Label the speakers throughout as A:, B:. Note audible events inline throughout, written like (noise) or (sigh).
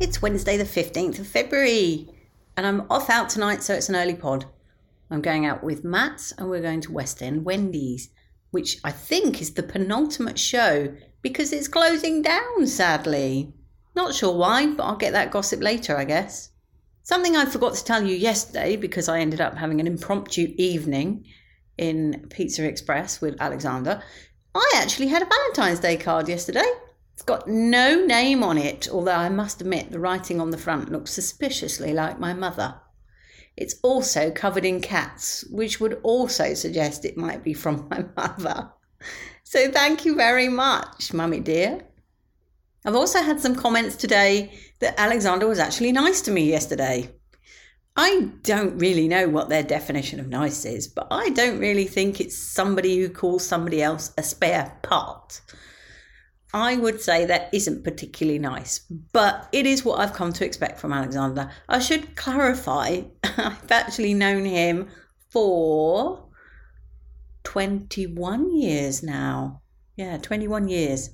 A: It's Wednesday, the 15th of February, and I'm off out tonight, so it's an early pod. I'm going out with Matt, and we're going to West End Wendies, which I think is the penultimate show because it's closing down, sadly. Not sure why, but I'll get that gossip later, I guess. Something I forgot to tell you yesterday because I ended up having an impromptu evening in Pizza Express with Alexander. I actually had a Valentine's Day card yesterday. It's got no name on it, although I must admit the writing on the front looks suspiciously like my mother. It's also covered in cats, which would also suggest it might be from (laughs) my mother. So thank you very much, mummy dear. I've also had some comments today that Alexander was actually nice to me yesterday. I don't really know what their definition of nice is, but I don't really think it's somebody who calls somebody else a spare part. I would say that isn't particularly nice, but it is what I've come to expect from Alexander. I should clarify, (laughs) I've actually known him for 21 years now. Yeah, 21 years.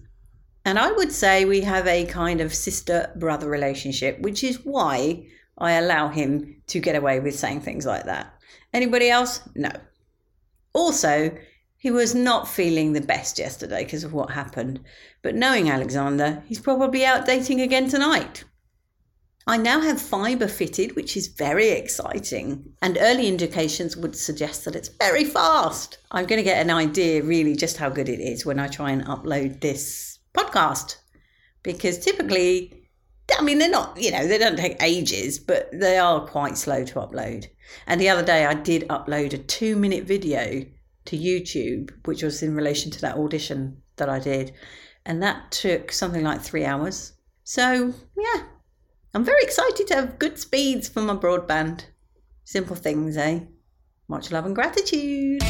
A: And I would say we have a kind of sister brother relationship, which is why I allow him to get away with saying things like that. Anybody else? No. Also, he was not feeling the best yesterday because of what happened, but knowing Alexander, he's probably out dating again tonight. I now have fibre fitted, which is very exciting, and early indications would suggest that it's very fast. I'm going to get an idea really just how good it is when I try and upload this podcast because typically I mean, they're not, you know, they don't take ages, but they are quite slow to upload. And the other day I did upload a two minute video to YouTube, which was in relation to that audition that I did. And that took something like three hours. So, yeah, I'm very excited to have good speeds for my broadband. Simple things, eh? Much love and gratitude.